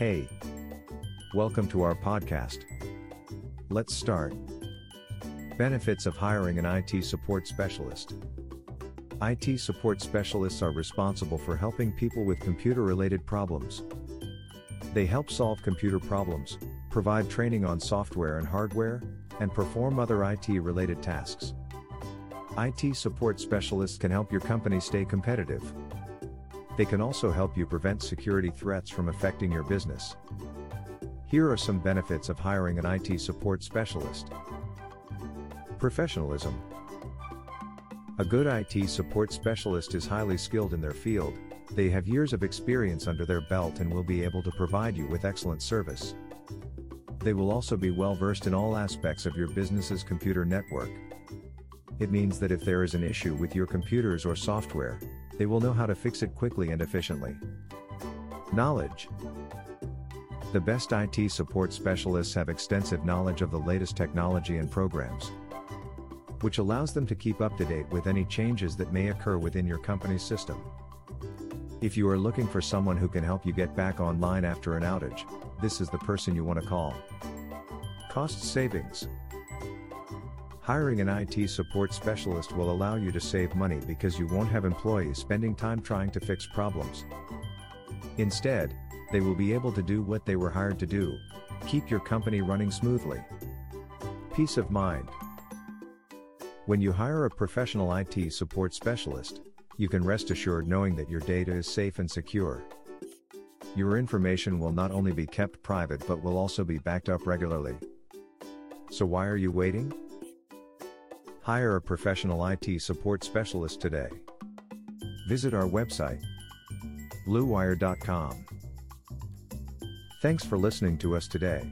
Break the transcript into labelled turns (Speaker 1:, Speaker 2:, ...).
Speaker 1: Hey. Welcome to our podcast. Let's start. Benefits of hiring an IT support specialist. IT support specialists are responsible for helping people with computer related problems. They help solve computer problems, provide training on software and hardware, and perform other IT related tasks. IT support specialists can help your company stay competitive. They can also help you prevent security threats from affecting your business. Here are some benefits of hiring an IT support specialist. Professionalism. A good IT support specialist is highly skilled in their field, they have years of experience under their belt and will be able to provide you with excellent service. They will also be well versed in all aspects of your business's computer network. It means that if there is an issue with your computers or software, they will know how to fix it quickly and efficiently. Knowledge The best IT support specialists have extensive knowledge of the latest technology and programs, which allows them to keep up to date with any changes that may occur within your company's system. If you are looking for someone who can help you get back online after an outage, this is the person you want to call. Cost savings. Hiring an IT support specialist will allow you to save money because you won't have employees spending time trying to fix problems. Instead, they will be able to do what they were hired to do keep your company running smoothly. Peace of mind. When you hire a professional IT support specialist, you can rest assured knowing that your data is safe and secure. Your information will not only be kept private but will also be backed up regularly. So why are you waiting? Hire a professional IT support specialist today. Visit our website, bleuwire.com. Thanks for listening to us today.